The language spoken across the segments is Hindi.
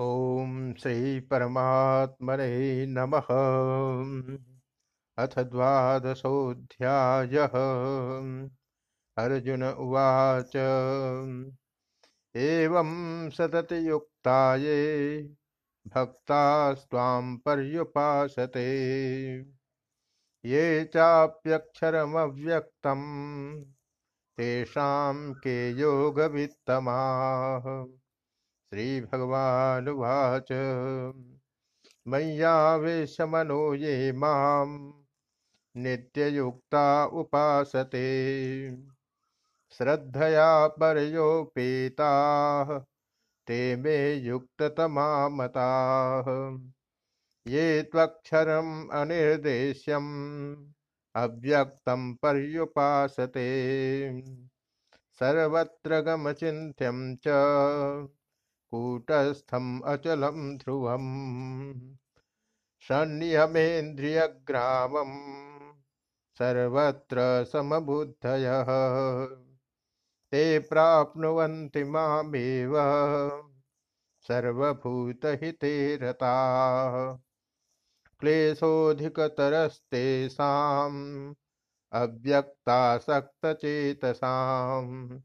ॐ श्री परमात्मने नमः। अथ द्वादशोऽध्यायः। अर्जुन उवाच। एवं सततयुक्ता ये भक्तास्त्वां पर्युपासते। ये चाप्यक्षरमव्यक्तं तेषां के योगवित्तमाः। श्रीभगवानुवाच। मय्यावेशमनो ये माम्, नित्ययुक्ता उपासते। श्रद्धया परयोपेताः, ते मे युक्ततमा मताः ये त्वक्षरम् अनिर्देश्यम्, अव्यक्तं पर्युपासते। सर्वत्र गमचिन्त्यं च कूटस्थम् अचलं ध्रुवम्। संयमेन्द्रियग्रामम् सर्वत्र समबुद्धयः। ते प्राप्नुवन्ति मामेव। सर्वभूतहिते रताः। क्लेशोऽधिकतरस्तेषाम्। अव्यक्तासक्तचेतसाम्।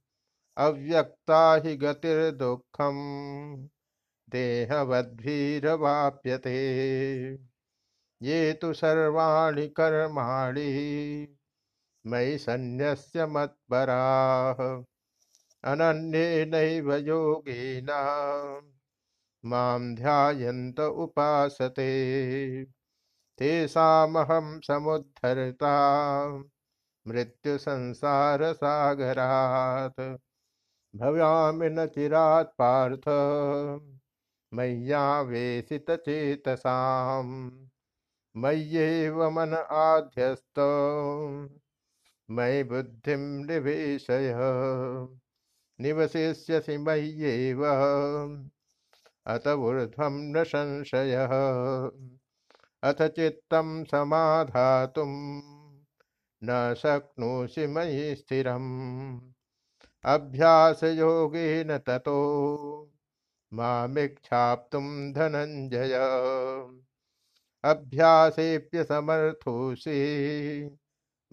अव्यक्ता हि गतिर्दुःखम्। देहवद्भिरवाप्यते। ये तु सर्वाणि कर्माणि। मयि सन्न्यस्य मत्पराः। अनन्येनैव योगेन। माँ ध्यायन्त उपासते। तेषामहं समुद्धरता। मृत्युसंसारसागरात्। भव्यामि न चिरात् पार्थ। मय्यावेशितचेतसाम् मय्येव मन आध्यस्त। मयि बुद्धिं निवेशय। निवसिष्यसि मय्येव। अत ऊर्ध्वं न संशयः। अथ चित्तं समाधातुं न शक्नोषि मयि स्थिरम्। अभ्यासयोगेन ततो मामिच्छाप्तुं धनञ्जय। अभ्यासेऽप्यसमर्थोऽसि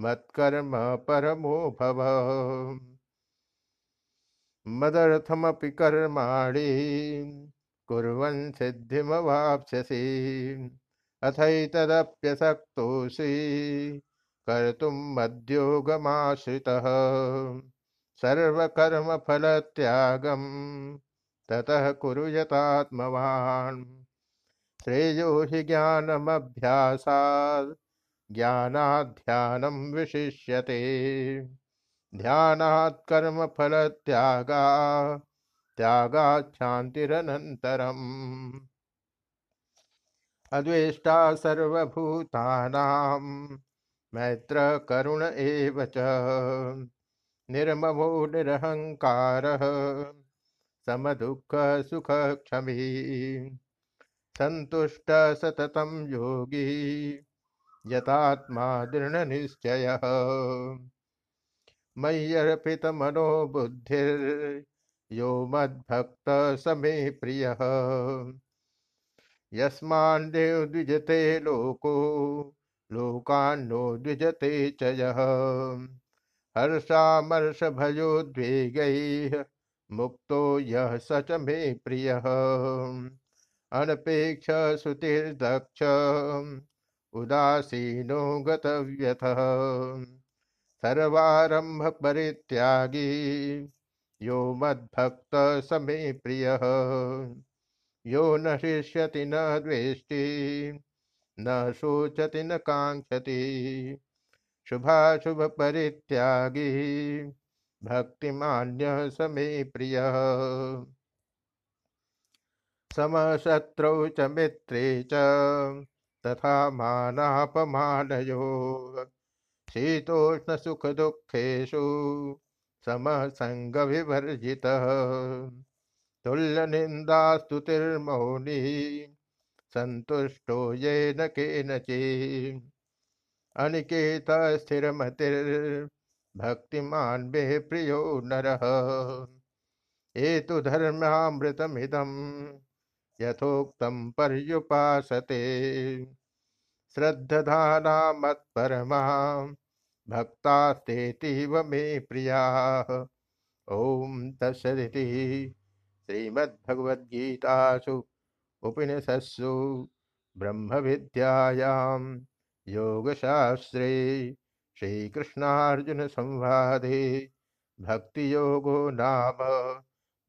मत्कर्म परमो भव। मदर्थमपि कर्माणि, कुर्वन् सिद्धिमवाप्स्यसि। अथैतदप्यसक्तोऽसि, कर्तुं मद्योगमाश्रितः। सर्वकर्मफलत्यागं ततः कुरु यतात्मवान् श्रेयो हि ज्ञानमभ्यासात्। ज्ञानाध्यानं विशिष्यते। ध्यानात् कर्मफलत्यागा। त्यागात् शान्तिरनन्तरम् अद्वेष्टा सर्वभूतानां मैत्र करुण एव च। निर्ममो सुख क्षमी संतुष्ट सततं योगी, यतात्मा दृढ़ निश्चय दृढनिश्चयः। मय्यर्पितमनो बुद्धिर्यो मद्भक्तसमे प्रियः यस्मान्देव द्विजते लोको, लोकान्नो द्विजते च यः हर्षामर्षभयोद्वेगैः मुक्तो यः स च मे प्रियः। अनपेक्ष श्रुतिर्दक्ष उदासीनो गतव्यथः। सर्वारम्भ परित्यागी यो मद्भक्त स मे प्रियः। यो न हृष्यति न द्वेष्टि, न शोचति न काङ्क्षति। शुभाशुभ परित्यागी भक्तिमान्य समे प्रिय। समशत्रौ च मित्रे च तथा मानापमानयो। शीतोष्णसुखदुःखेषु समः सङ्गविवर्जितः तुल्यनिन्दास्तुतिर्मौनी, सन्तुष्टो येन केनचित्। अनिकेत स्थिरमतिर्भक्तिमान् मे प्रियो नरः। एतु धर्म्यामृतमिदं यथोक्तं पर्युपासते। श्रद्धधाना मत्परमा भक्तास्तेतीव मे प्रियाः। ॐ तत्सदिति श्रीमद्भगवद्गीतासु उपनिषत्सु ब्रह्मविद्यायां योगशास्त्रे श्रीकृष्णार्जुनसंवादे। भक्तियोगो नाम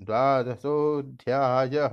द्वादशोऽध्यायः।